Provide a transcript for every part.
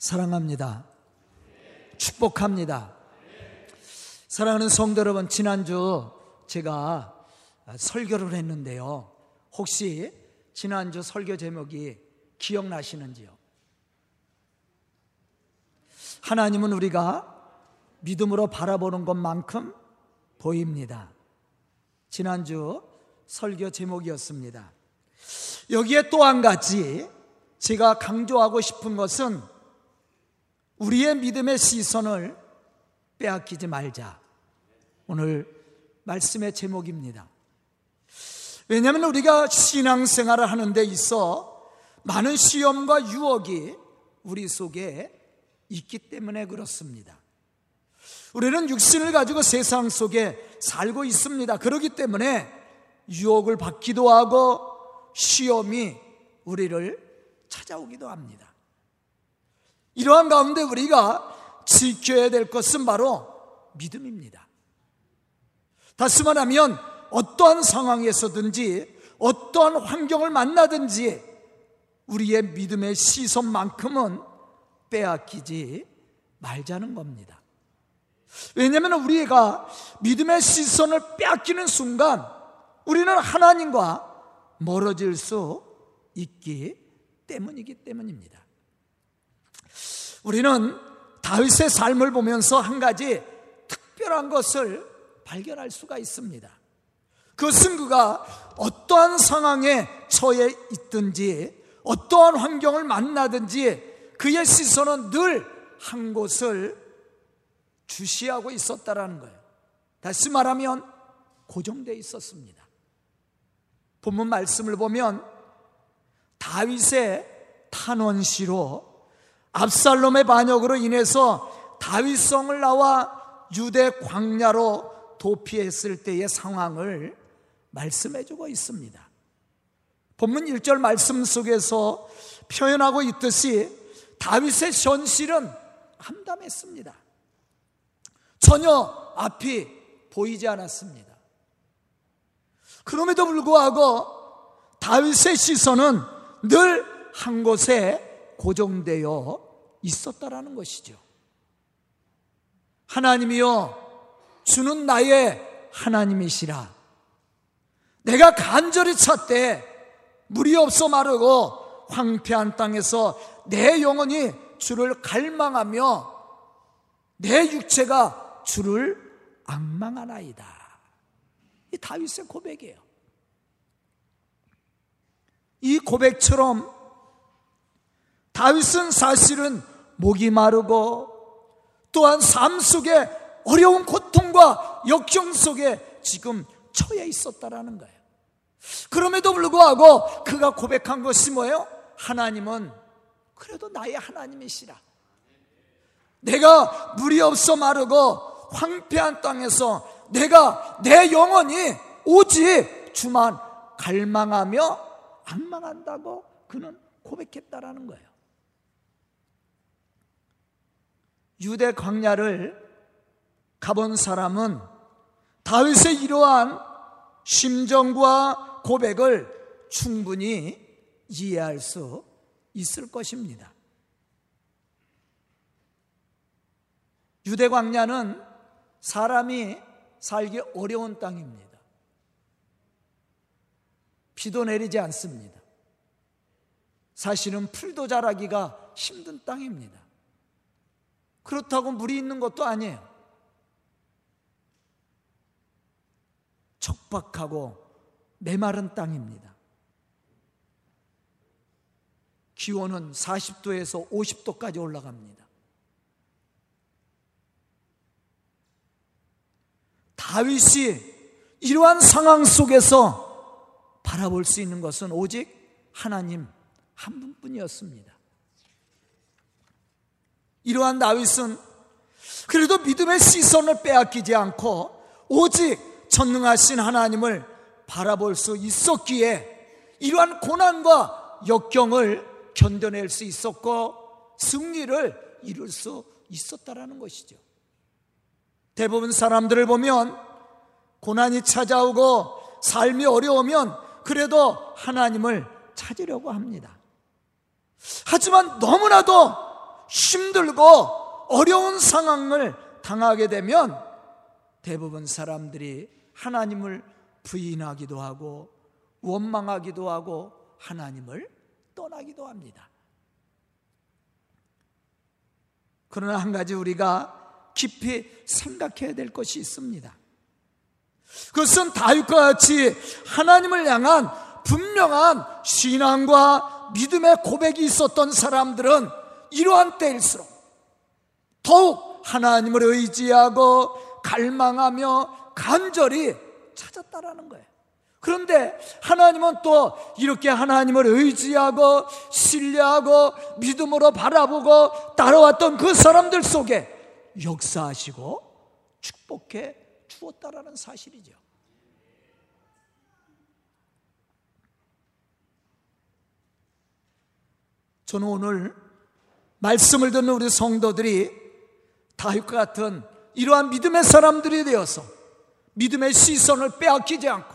사랑합니다. 축복합니다. 사랑하는 성도 여러분, 지난주 제가 설교를 했는데요. 혹시 지난주 설교 제목이 기억나시는지요? 하나님은 우리가 믿음으로 바라보는 것만큼 보입니다. 지난주 설교 제목이었습니다. 여기에 또 한 가지 제가 강조하고 싶은 것은 우리의 믿음의 시선을 빼앗기지 말자. 오늘 말씀의 제목입니다. 왜냐하면 우리가 신앙생활을 하는 데 있어 많은 시험과 유혹이 우리 속에 있기 때문에 그렇습니다. 우리는 육신을 가지고 세상 속에 살고 있습니다. 그렇기 때문에 유혹을 받기도 하고 시험이 우리를 찾아오기도 합니다. 이러한 가운데 우리가 지켜야 될 것은 바로 믿음입니다. 다시 말하면 어떠한 상황에서든지 어떠한 환경을 만나든지 우리의 믿음의 시선만큼은 빼앗기지 말자는 겁니다. 왜냐하면 우리가 믿음의 시선을 빼앗기는 순간 우리는 하나님과 멀어질 수 있기 때문이기 때문입니다. 우리는 다윗의 삶을 보면서 한 가지 특별한 것을 발견할 수가 있습니다. 그것은 그가 어떠한 상황에 처해 있든지 어떠한 환경을 만나든지 그의 시선은 늘 한 곳을 주시하고 있었다라는 거예요. 다시 말하면 고정되어 있었습니다. 본문 말씀을 보면 다윗의 탄원시로 압살롬의 반역으로 인해서 다윗성을 나와 유대 광야로 도피했을 때의 상황을 말씀해 주고 있습니다. 본문 1절 말씀 속에서 표현하고 있듯이 다윗의 현실은 암담했습니다. 전혀 앞이 보이지 않았습니다. 그럼에도 불구하고 다윗의 시선은 늘 한 곳에 고정되어 있었다라는 것이죠. 하나님이여 주는 나의 하나님이시라. 내가 간절히 찾되 물이 없어 마르고 황폐한 땅에서 내 영혼이 주를 갈망하며 내 육체가 주를 악망하나이다. 이 다윗의 고백이에요. 이 고백처럼 다윗은 사실은 목이 마르고 또한 삶 속에 어려운 고통과 역경 속에 지금 처해 있었다라는 거예요. 그럼에도 불구하고 그가 고백한 것이 뭐예요? 하나님은 그래도 나의 하나님이시라. 내가 물이 없어 마르고 황폐한 땅에서 내가 내 영혼이 오직 주만 갈망하며 악망한다고 그는 고백했다라는 거예요. 유대 광야를 가본 사람은 다윗의 이러한 심정과 고백을 충분히 이해할 수 있을 것입니다. 유대 광야는 사람이 살기 어려운 땅입니다. 비도 내리지 않습니다. 사실은 풀도 자라기가 힘든 땅입니다. 그렇다고 물이 있는 것도 아니에요. 척박하고 메마른 땅입니다. 기온은 40도에서 50도까지 올라갑니다. 다윗이 이러한 상황 속에서 바라볼 수 있는 것은 오직 하나님 한 분뿐이었습니다. 이러한 다윗은 그래도 믿음의 시선을 빼앗기지 않고 오직 전능하신 하나님을 바라볼 수 있었기에 이러한 고난과 역경을 견뎌낼 수 있었고 승리를 이룰 수 있었다라는 것이죠. 대부분 사람들을 보면 고난이 찾아오고 삶이 어려우면 그래도 하나님을 찾으려고 합니다. 하지만 너무나도 힘들고 어려운 상황을 당하게 되면 대부분 사람들이 하나님을 부인하기도 하고 원망하기도 하고 하나님을 떠나기도 합니다. 그러나 한 가지 우리가 깊이 생각해야 될 것이 있습니다. 그것은 다윗과 같이 하나님을 향한 분명한 신앙과 믿음의 고백이 있었던 사람들은 이러한 때일수록 더욱 하나님을 의지하고 갈망하며 간절히 찾았다라는 거예요. 그런데 하나님은 또 이렇게 하나님을 의지하고 신뢰하고 믿음으로 바라보고 따라왔던 그 사람들 속에 역사하시고 축복해 주었다라는 사실이죠. 저는 오늘 말씀을 듣는 우리 성도들이 다윗과 같은 이러한 믿음의 사람들이 되어서 믿음의 시선을 빼앗기지 않고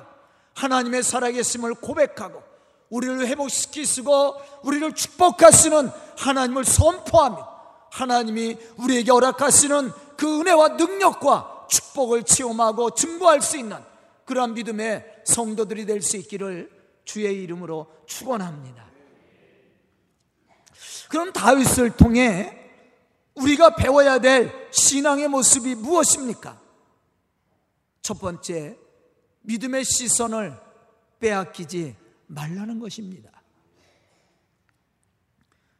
하나님의 살아계심을 고백하고 우리를 회복시키시고 우리를 축복하시는 하나님을 선포하며 하나님이 우리에게 허락하시는 그 은혜와 능력과 축복을 체험하고 증거할 수 있는 그러한 믿음의 성도들이 될 수 있기를 주의 이름으로 축원합니다. 그럼 다윗을 통해 우리가 배워야 될 신앙의 모습이 무엇입니까? 첫 번째, 믿음의 시선을 빼앗기지 말라는 것입니다.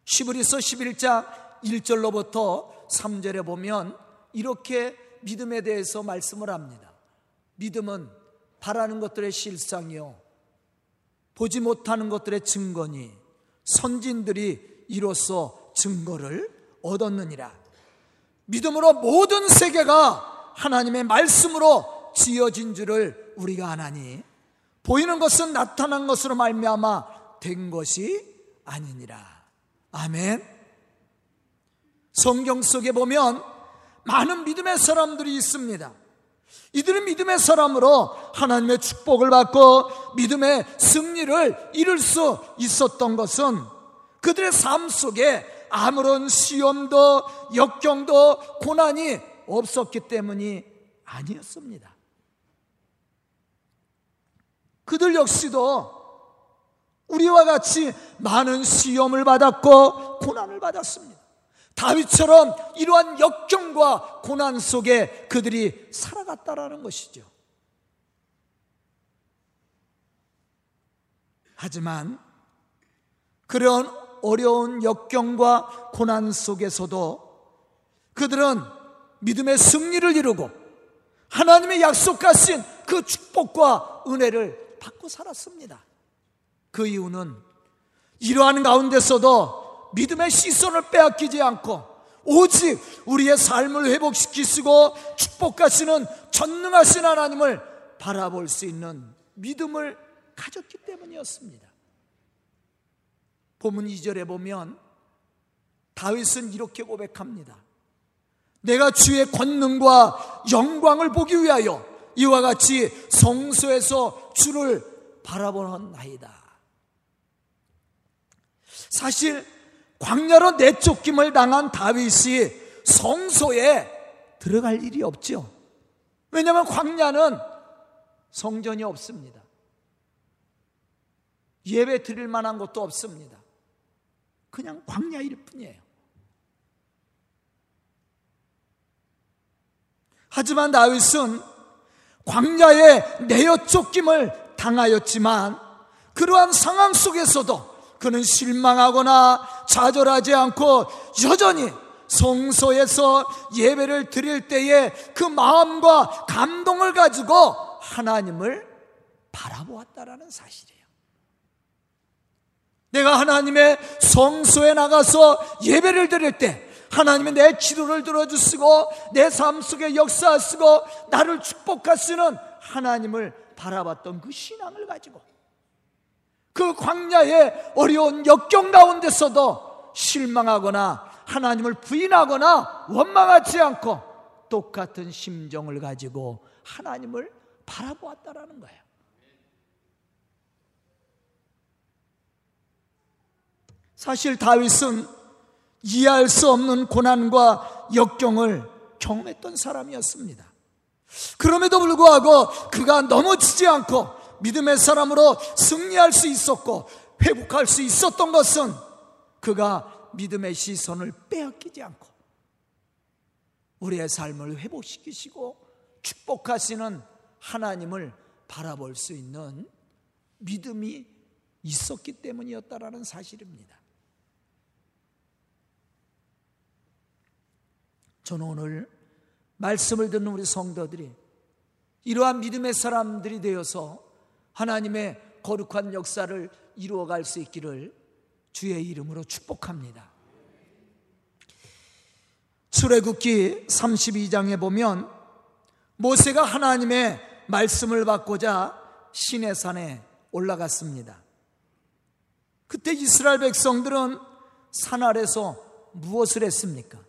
시브리서 11장 1절로부터 3절에 보면 이렇게 믿음에 대해서 말씀을 합니다. 믿음은 바라는 것들의 실상이요. 보지 못하는 것들의 증거니 선진들이 이로써 증거를 얻었느니라. 믿음으로 모든 세계가 하나님의 말씀으로 지어진 줄을 우리가 아나니 보이는 것은 나타난 것으로 말미암아 된 것이 아니니라. 아멘. 성경 속에 보면 많은 믿음의 사람들이 있습니다. 이들은 믿음의 사람으로 하나님의 축복을 받고 믿음의 승리를 이룰 수 있었던 것은 그들의 삶 속에 아무런 시험도 역경도 고난이 없었기 때문이 아니었습니다. 그들 역시도 우리와 같이 많은 시험을 받았고 고난을 받았습니다. 다윗처럼 이러한 역경과 고난 속에 그들이 살아갔다라는 것이죠. 하지만 그런 어려운 역경과 고난 속에서도 그들은 믿음의 승리를 이루고 하나님의 약속하신 그 축복과 은혜를 받고 살았습니다. 그 이유는 이러한 가운데서도 믿음의 시선을 빼앗기지 않고 오직 우리의 삶을 회복시키시고 축복하시는 전능하신 하나님을 바라볼 수 있는 믿음을 가졌기 때문이었습니다. 본문 2절에 보면 다윗은 이렇게 고백합니다. 내가 주의 권능과 영광을 보기 위하여 이와 같이 성소에서 주를 바라보는 나이다. 사실 광야로 내쫓김을 당한 다윗이 성소에 들어갈 일이 없죠. 왜냐하면 광야는 성전이 없습니다. 예배 드릴 만한 것도 없습니다. 그냥 광야일 뿐이에요. 하지만 다윗은 광야에 내어 쫓김을 당하였지만 그러한 상황 속에서도 그는 실망하거나 좌절하지 않고 여전히 성소에서 예배를 드릴 때에 그 마음과 감동을 가지고 하나님을 바라보았다라는 사실이에요. 내가 하나님의 성소에 나가서 예배를 드릴 때 하나님의 내 기도를 들어주시고 내 삶 속에 역사하시고 나를 축복하시는 하나님을 바라봤던 그 신앙을 가지고 그 광야의 어려운 역경 가운데서도 실망하거나 하나님을 부인하거나 원망하지 않고 똑같은 심정을 가지고 하나님을 바라보았다라는 거예요. 사실 다윗은 이해할 수 없는 고난과 역경을 경험했던 사람이었습니다. 그럼에도 불구하고 그가 넘어지지 않고 믿음의 사람으로 승리할 수 있었고 회복할 수 있었던 것은 그가 믿음의 시선을 빼앗기지 않고 우리의 삶을 회복시키시고 축복하시는 하나님을 바라볼 수 있는 믿음이 있었기 때문이었다라는 사실입니다. 저는 오늘 말씀을 듣는 우리 성도들이 이러한 믿음의 사람들이 되어서 하나님의 거룩한 역사를 이루어갈 수 있기를 주의 이름으로 축복합니다. 출애굽기 32장에 보면 모세가 하나님의 말씀을 받고자 시내산에 올라갔습니다. 그때 이스라엘 백성들은 산 아래서 무엇을 했습니까?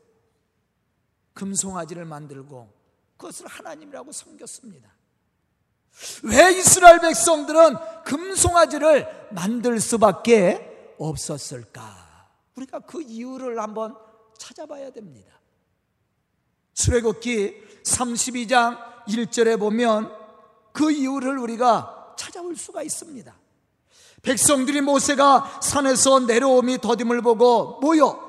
금송아지를 만들고 그것을 하나님이라고 섬겼습니다. 왜 이스라엘 백성들은 금송아지를 만들 수밖에 없었을까? 우리가 그 이유를 한번 찾아봐야 됩니다. 출애굽기 32장 1절에 보면 그 이유를 우리가 찾아볼 수가 있습니다. 백성들이 모세가 산에서 내려옴이 더딤을 보고 모여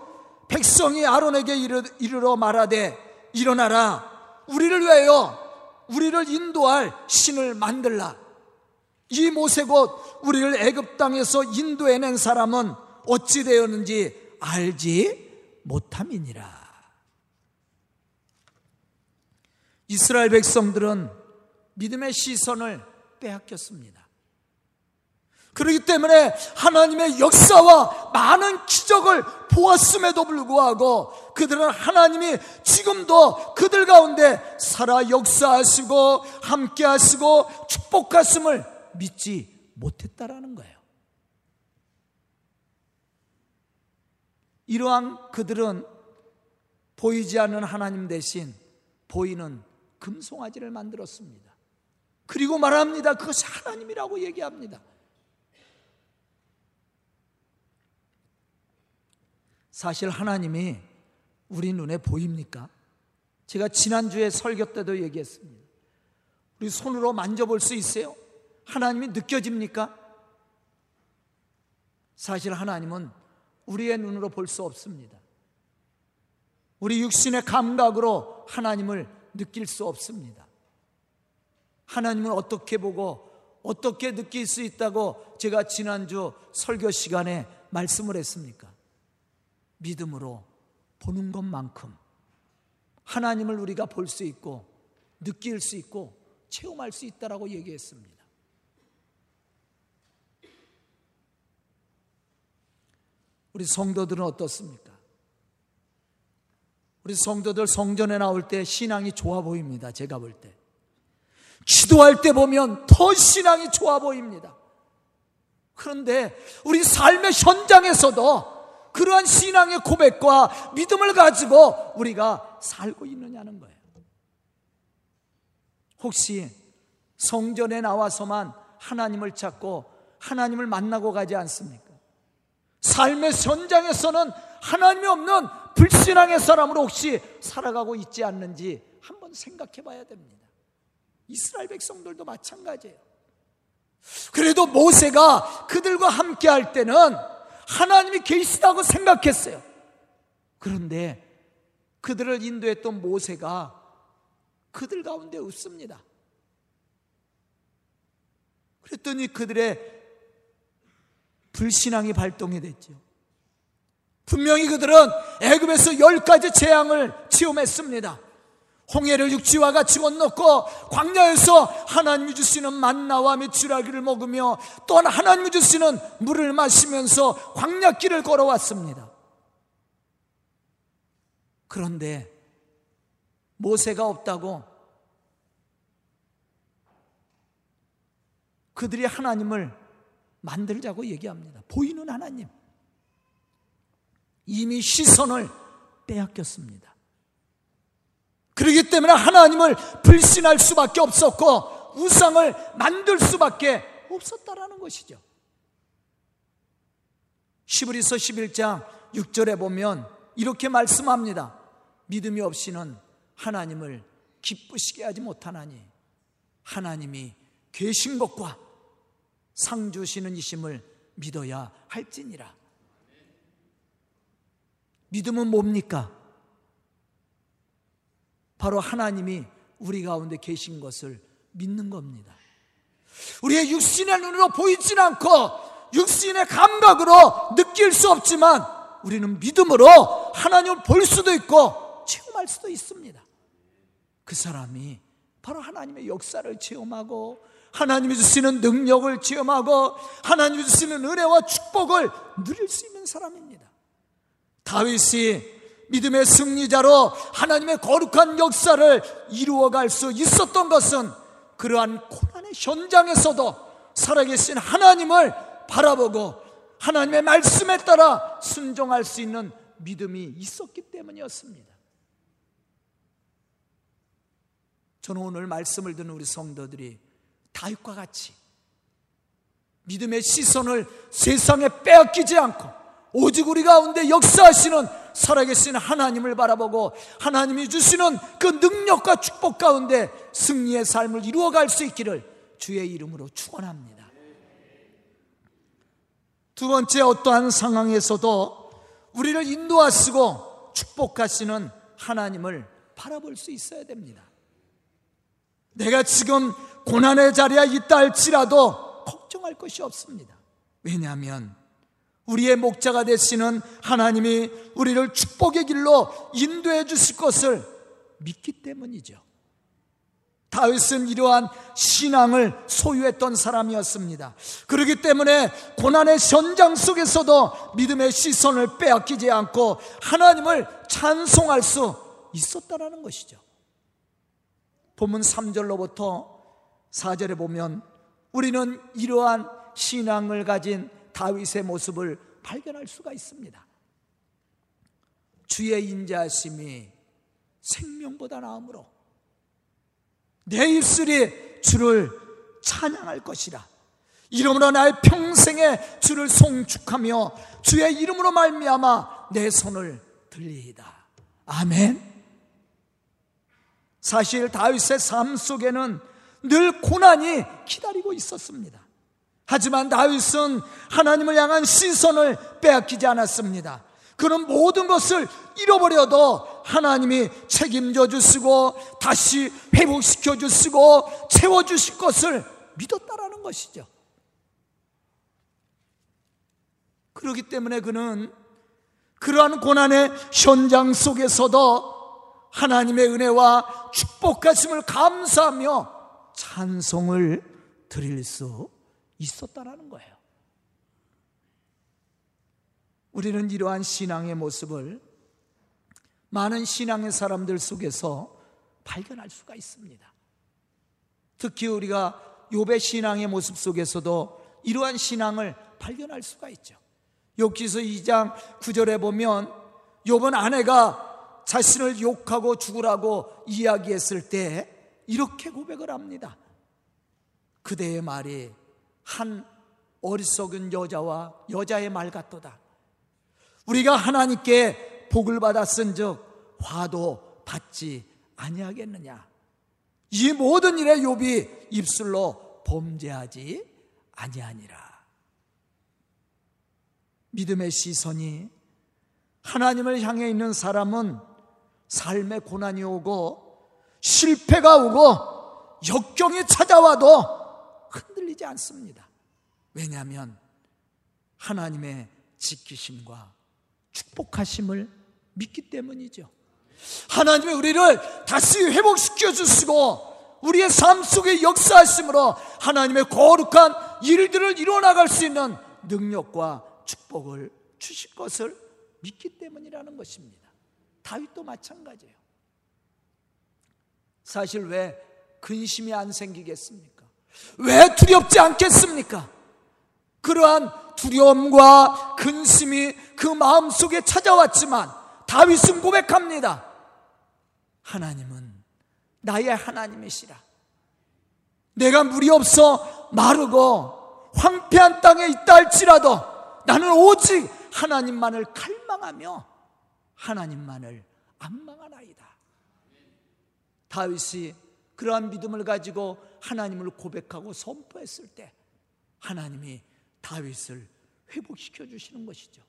백성이 아론에게 이르러 말하되 일어나라. 우리를 위하여 우리를 인도할 신을 만들라. 이 모세 곧 우리를 애굽 땅에서 인도해낸 사람은 어찌 되었는지 알지 못함이니라. 이스라엘 백성들은 믿음의 시선을 빼앗겼습니다. 그렇기 때문에 하나님의 역사와 많은 기적을 보았음에도 불구하고 그들은 하나님이 지금도 그들 가운데 살아 역사하시고 함께 하시고 축복하심을 믿지 못했다라는 거예요. 이러한 그들은 보이지 않는 하나님 대신 보이는 금송아지를 만들었습니다. 그리고 말합니다. 그것이 하나님이라고 얘기합니다. 사실 하나님이 우리 눈에 보입니까? 제가 지난주에 설교 때도 얘기했습니다. 우리 손으로 만져볼 수 있어요? 하나님이 느껴집니까? 사실 하나님은 우리의 눈으로 볼 수 없습니다. 우리 육신의 감각으로 하나님을 느낄 수 없습니다. 하나님은 어떻게 보고 어떻게 느낄 수 있다고 제가 지난주 설교 시간에 말씀을 했습니까? 믿음으로 보는 것만큼 하나님을 우리가 볼 수 있고 느낄 수 있고 체험할 수 있다라고 얘기했습니다. 우리 성도들은 어떻습니까? 우리 성도들 성전에 나올 때 신앙이 좋아 보입니다. 제가 볼 때. 기도할 때 보면 더 신앙이 좋아 보입니다. 그런데 우리 삶의 현장에서도 그러한 신앙의 고백과 믿음을 가지고 우리가 살고 있느냐는 거예요. 혹시 성전에 나와서만 하나님을 찾고 하나님을 만나고 가지 않습니까? 삶의 현장에서는 하나님이 없는 불신앙의 사람으로 혹시 살아가고 있지 않는지 한번 생각해 봐야 됩니다. 이스라엘 백성들도 마찬가지예요. 그래도 모세가 그들과 함께 할 때는 하나님이 계시다고 생각했어요. 그런데 그들을 인도했던 모세가 그들 가운데 없습니다. 그랬더니 그들의 불신앙이 발동이 됐죠. 분명히 그들은 애굽에서 열 가지 재앙을 체험했습니다. 홍해를 육지와 같이 건넜고 광야에서 하나님이 주시는 만나와 메추라기를 먹으며 또한 하나님이 주시는 물을 마시면서 광야길을 걸어왔습니다. 그런데 모세가 없다고 그들이 하나님을 만들자고 얘기합니다. 보이는 하나님. 이미 시선을 빼앗겼습니다. 그렇기 때문에 하나님을 불신할 수밖에 없었고 우상을 만들 수밖에 없었다라는 것이죠. 시브리서 11장 6절에 보면 이렇게 말씀합니다. 믿음이 없이는 하나님을 기쁘시게 하지 못하나니 하나님이 계신 것과 상 주시는 이심을 믿어야 할지니라. 믿음은 뭡니까? 바로 하나님이 우리 가운데 계신 것을 믿는 겁니다. 우리의 육신의 눈으로 보이진 않고 육신의 감각으로 느낄 수 없지만 우리는 믿음으로 하나님을 볼 수도 있고 체험할 수도 있습니다. 그 사람이 바로 하나님의 역사를 체험하고 하나님이 주시는 능력을 체험하고 하나님이 주시는 은혜와 축복을 누릴 수 있는 사람입니다. 다윗이 믿음의 승리자로 하나님의 거룩한 역사를 이루어갈 수 있었던 것은 그러한 고난의 현장에서도 살아계신 하나님을 바라보고 하나님의 말씀에 따라 순종할 수 있는 믿음이 있었기 때문이었습니다. 저는 오늘 말씀을 듣는 우리 성도들이 다윗과 같이 믿음의 시선을 세상에 빼앗기지 않고 오직 우리 가운데 역사하시는 살아계신 하나님을 바라보고 하나님이 주시는 그 능력과 축복 가운데 승리의 삶을 이루어갈 수 있기를 주의 이름으로 축원합니다. 두 번째 어떠한 상황에서도 우리를 인도하시고 축복하시는 하나님을 바라볼 수 있어야 됩니다. 내가 지금 고난의 자리에 있다 할지라도 걱정할 것이 없습니다. 왜냐하면 우리의 목자가 되시는 하나님이 우리를 축복의 길로 인도해 주실 것을 믿기 때문이죠. 다윗은 이러한 신앙을 소유했던 사람이었습니다. 그렇기 때문에 고난의 현장 속에서도 믿음의 시선을 빼앗기지 않고 하나님을 찬송할 수 있었다라는 것이죠. 본문 3절로부터 4절에 보면 우리는 이러한 신앙을 가진 다윗의 모습을 발견할 수가 있습니다. 주의 인자심이 생명보다 나음으로 내 입술이 주를 찬양할 것이라. 이름으로 나의 평생에 주를 송축하며 주의 이름으로 말미암아 내 손을 들리이다. 아멘. 사실 다윗의 삶 속에는 늘 고난이 기다리고 있었습니다. 하지만 다윗은 하나님을 향한 시선을 빼앗기지 않았습니다. 그런 모든 것을 잃어버려도 하나님이 책임져 주시고 다시 회복시켜 주시고 채워 주실 것을 믿었다라는 것이죠. 그렇기 때문에 그는 그러한 고난의 현장 속에서도 하나님의 은혜와 축복하심을 감사하며 찬송을 드릴 수 있었다라는 거예요. 우리는 이러한 신앙의 모습을 많은 신앙의 사람들 속에서 발견할 수가 있습니다. 특히 우리가 욥의 신앙의 모습 속에서도 이러한 신앙을 발견할 수가 있죠. 욥기서 2장 9절에 보면 욥은 아내가 자신을 욕하고 죽으라고 이야기했을 때 이렇게 고백을 합니다. 그대의 말이 한 어리석은 여자와 여자의 말 같도다. 우리가 하나님께 복을 받았은즉 화도 받지 아니하겠느냐. 이 모든 일에 욥이 입술로 범죄하지 아니하니라. 믿음의 시선이 하나님을 향해 있는 사람은 삶의 고난이 오고 실패가 오고 역경이 찾아와도 흔들리지 않습니다. 왜냐하면 하나님의 지키심과 축복하심을 믿기 때문이죠. 하나님이 우리를 다시 회복시켜 주시고 우리의 삶 속에 역사하심으로 하나님의 거룩한 일들을 이뤄나갈 수 있는 능력과 축복을 주실 것을 믿기 때문이라는 것입니다. 다윗도 마찬가지예요. 사실 왜 근심이 안 생기겠습니까? 왜 두렵지 않겠습니까? 그러한 두려움과 근심이 그 마음 속에 찾아왔지만 다윗은 고백합니다. 하나님은 나의 하나님이시라. 내가 물이 없어 마르고 황폐한 땅에 있다 할지라도 나는 오직 하나님만을 갈망하며 하나님만을 악망하나이다. 다윗이 그러한 믿음을 가지고 하나님을 고백하고 선포했을 때 하나님이 다윗을 회복시켜 주시는 것이죠.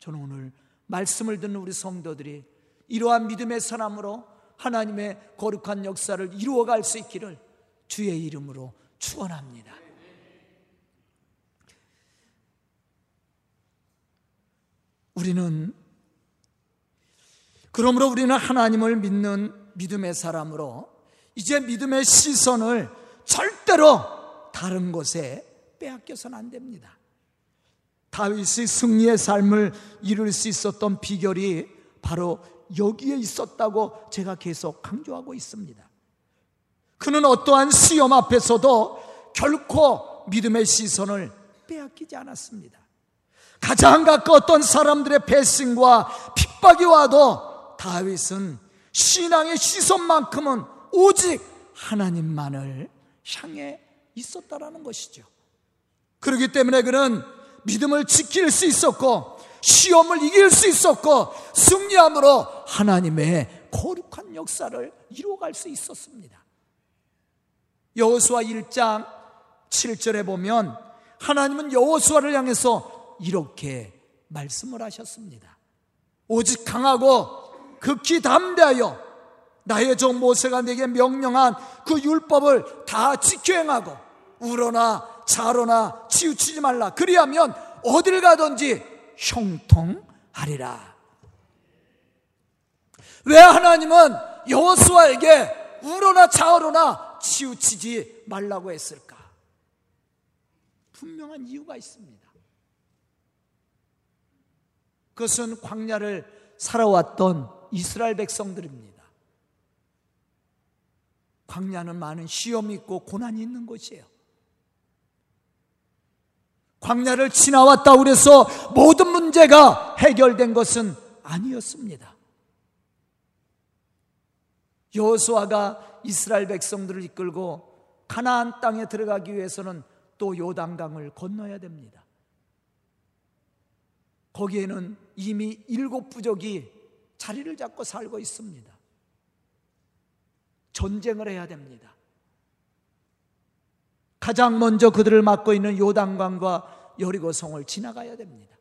저는 오늘 말씀을 듣는 우리 성도들이 이러한 믿음의 사람으로 하나님의 거룩한 역사를 이루어갈 수 있기를 주의 이름으로 축원합니다. 우리는 그러므로 우리는 하나님을 믿는 믿음의 사람으로 이제 믿음의 시선을 절대로 다른 곳에 빼앗겨서는 안 됩니다. 다윗이 승리의 삶을 이룰 수 있었던 비결이 바로 여기에 있었다고 제가 계속 강조하고 있습니다. 그는 어떠한 시험 앞에서도 결코 믿음의 시선을 빼앗기지 않았습니다. 가장 가까웠던 사람들의 배신과 핍박이 와도 다윗은 신앙의 시선만큼은 오직 하나님만을 향해 있었다라는 것이죠. 그렇기 때문에 그는 믿음을 지킬 수 있었고 시험을 이길 수 있었고 승리함으로 하나님의 거룩한 역사를 이루어갈 수 있었습니다. 여호수아 1장 7절에 보면 하나님은 여호수아를 향해서 이렇게 말씀을 하셨습니다. 오직 강하고 극히 담대하여 나의 종 모세가 내게 명령한 그 율법을 다 지켜 행하고 우러나 자로나 치우치지 말라. 그리하면 어딜 가든지 형통하리라. 왜 하나님은 여호수아에게 우러나 자로나 치우치지 말라고 했을까? 분명한 이유가 있습니다. 그것은 광야를 살아왔던 이스라엘 백성들입니다. 광야는 많은 시험이 있고 고난이 있는 곳이에요. 광야를 지나왔다 그래서 모든 문제가 해결된 것은 아니었습니다. 여호수아가 이스라엘 백성들을 이끌고 가나안 땅에 들어가기 위해서는 또 요단강을 건너야 됩니다. 거기에는 이미 일곱 부족이 자리를 잡고 살고 있습니다. 전쟁을 해야 됩니다. 가장 먼저 그들을 맡고 있는 요단강과 여리고성을 지나가야 됩니다.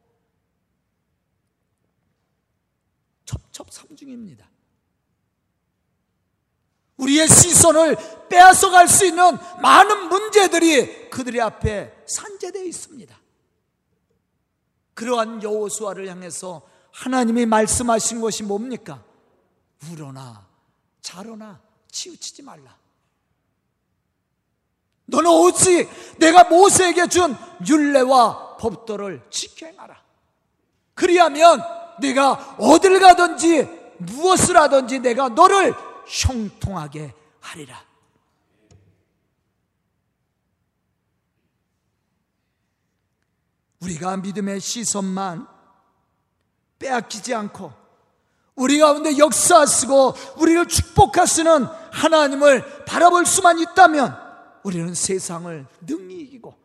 첩첩삼중입니다. 우리의 시선을 빼앗아 갈 수 있는 많은 문제들이 그들의 앞에 산재되어 있습니다. 그러한 여호수아를 향해서 하나님이 말씀하신 것이 뭡니까? 우러나 자로나 치우치지 말라. 너는 오직 내가 모세에게 준 율례와 법도를 지켜 행하라. 그리하면 내가 어딜 가든지 무엇을 하든지 내가 너를 형통하게 하리라. 우리가 믿음의 시선만 빼앗기지 않고 우리 가운데 역사하시고 우리를 축복하시는 하나님을 바라볼 수만 있다면 우리는 세상을 능히 이기고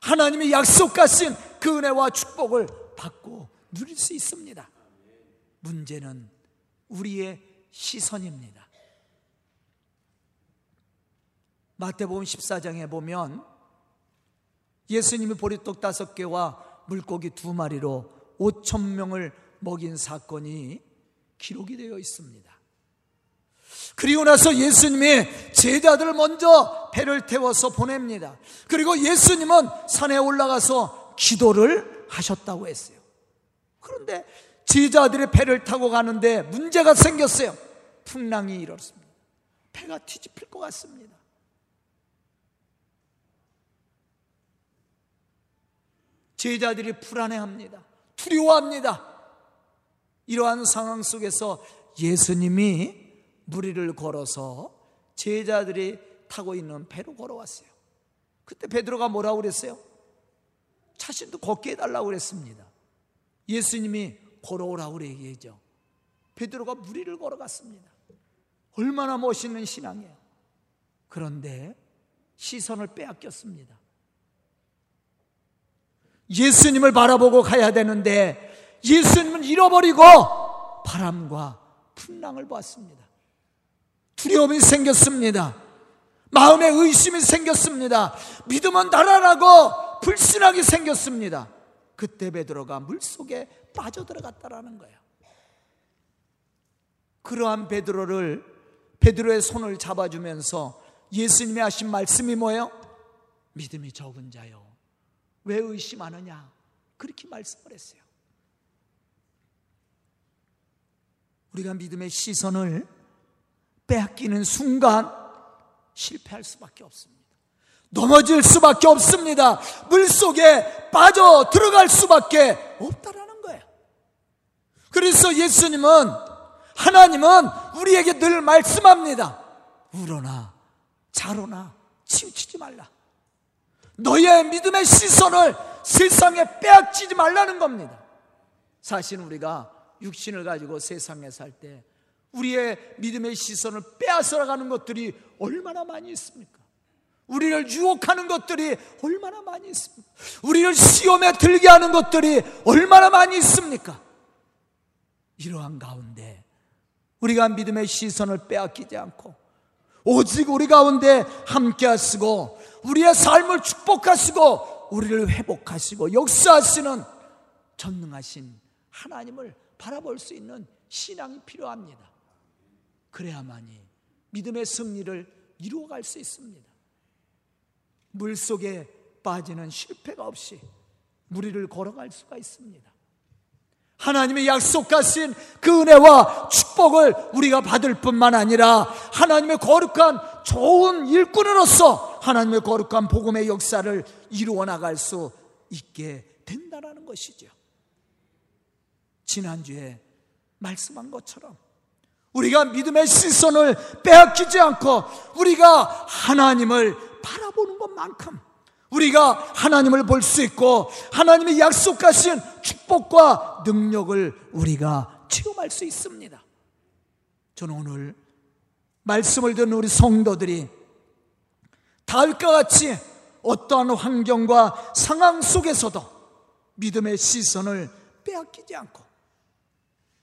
하나님이 약속하신 그 은혜와 축복을 받고 누릴 수 있습니다. 문제는 우리의 시선입니다. 마태복음 14장에 보면 예수님이 보리떡 다섯 개와 물고기 두 마리로 5천 명을 먹인 사건이 기록이 되어 있습니다. 그리고 나서 예수님이 제자들을 먼저 배를 태워서 보냅니다. 그리고 예수님은 산에 올라가서 기도를 하셨다고 했어요. 그런데 제자들이 배를 타고 가는데 문제가 생겼어요. 풍랑이 일었습니다. 배가 뒤집힐 것 같습니다. 제자들이 불안해합니다. 두려워합니다. 이러한 상황 속에서 예수님이 무리를 걸어서 제자들이 타고 있는 배로 걸어왔어요. 그때 베드로가 뭐라고 그랬어요? 자신도 걷게 해달라고 그랬습니다. 예수님이 걸어오라고 얘기했죠. 베드로가 무리를 걸어갔습니다. 얼마나 멋있는 신앙이에요. 그런데 시선을 빼앗겼습니다. 예수님을 바라보고 가야 되는데 예수님은 잃어버리고 바람과 풍랑을 보았습니다. 두려움이 생겼습니다. 마음에 의심이 생겼습니다. 믿음은 달아나고 불신하게 생겼습니다. 그때 베드로가 물속에 빠져들어갔다라는 거예요. 그러한 베드로를 베드로의 손을 잡아주면서 예수님이 하신 말씀이 뭐예요? 믿음이 적은 자요. 왜 의심하느냐? 그렇게 말씀을 했어요. 우리가 믿음의 시선을 빼앗기는 순간 실패할 수밖에 없습니다. 넘어질 수밖에 없습니다. 물 속에 빠져 들어갈 수밖에 없다라는 거예요. 그래서 예수님은 하나님은 우리에게 늘 말씀합니다. 울어나 자로나 치우치지 말라. 너의 믿음의 시선을 세상에 빼앗기지 말라는 겁니다. 사실 우리가 육신을 가지고 세상에 살 때 우리의 믿음의 시선을 빼앗아가는 것들이 얼마나 많이 있습니까? 우리를 유혹하는 것들이 얼마나 많이 있습니까? 우리를 시험에 들게 하는 것들이 얼마나 많이 있습니까? 이러한 가운데 우리가 믿음의 시선을 빼앗기지 않고 오직 우리 가운데 함께 하시고 우리의 삶을 축복하시고 우리를 회복하시고 역사하시는 전능하신 하나님을 바라볼 수 있는 신앙이 필요합니다. 그래야만이 믿음의 승리를 이루어갈 수 있습니다. 물 속에 빠지는 실패가 없이 무리를 걸어갈 수가 있습니다. 하나님의 약속하신 그 은혜와 축복을 우리가 받을 뿐만 아니라 하나님의 거룩한 좋은 일꾼으로서 하나님의 거룩한 복음의 역사를 이루어 나갈 수 있게 된다는 것이죠. 지난주에 말씀한 것처럼 우리가 믿음의 시선을 빼앗기지 않고 우리가 하나님을 바라보는 것만큼 우리가 하나님을 볼 수 있고 하나님의 약속하신 축복과 능력을 우리가 체험할 수 있습니다. 저는 오늘 말씀을 듣는 우리 성도들이 다윗과 같이 어떠한 환경과 상황 속에서도 믿음의 시선을 빼앗기지 않고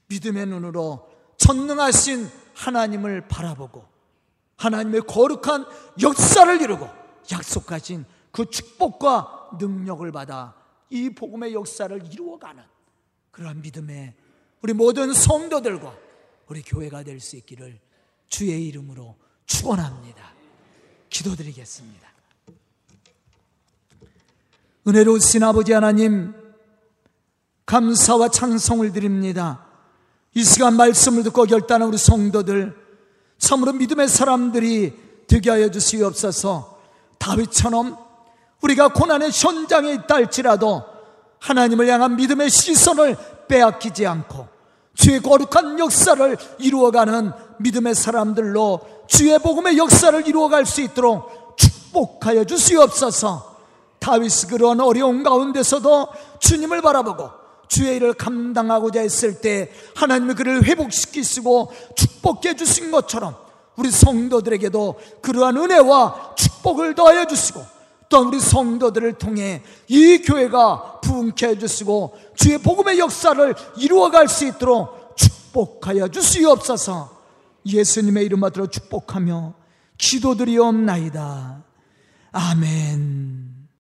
믿음의 눈으로 전능하신 하나님을 바라보고 하나님의 거룩한 역사를 이루고 약속하신 그 축복과 능력을 받아 이 복음의 역사를 이루어가는 그러한 믿음의 우리 모든 성도들과 우리 교회가 될 수 있기를 주의 이름으로 축원합니다. 기도드리겠습니다. 은혜로우신 아버지 하나님 감사와 찬송을 드립니다. 이 시간 말씀을 듣고 결단한 우리 성도들 참으로 믿음의 사람들이 되게 하여 주시옵소서. 다윗처럼 우리가 고난의 현장에 있다 할지라도 하나님을 향한 믿음의 시선을 빼앗기지 않고 주의 거룩한 역사를 이루어가는 믿음의 사람들로 주의 복음의 역사를 이루어갈 수 있도록 축복하여 주시옵소서. 다윗이 그런 어려운 가운데서도 주님을 바라보고 주의 일을 감당하고자 했을 때 하나님이 그를 회복시키시고 축복해 주신 것처럼 우리 성도들에게도 그러한 은혜와 축복을 더하여 주시고 또 우리 성도들을 통해 이 교회가 부흥케 해 주시고 주의 복음의 역사를 이루어갈 수 있도록 축복하여 주시옵소서 예수님의 이름으로 축복하며 기도드리옵나이다. 아멘.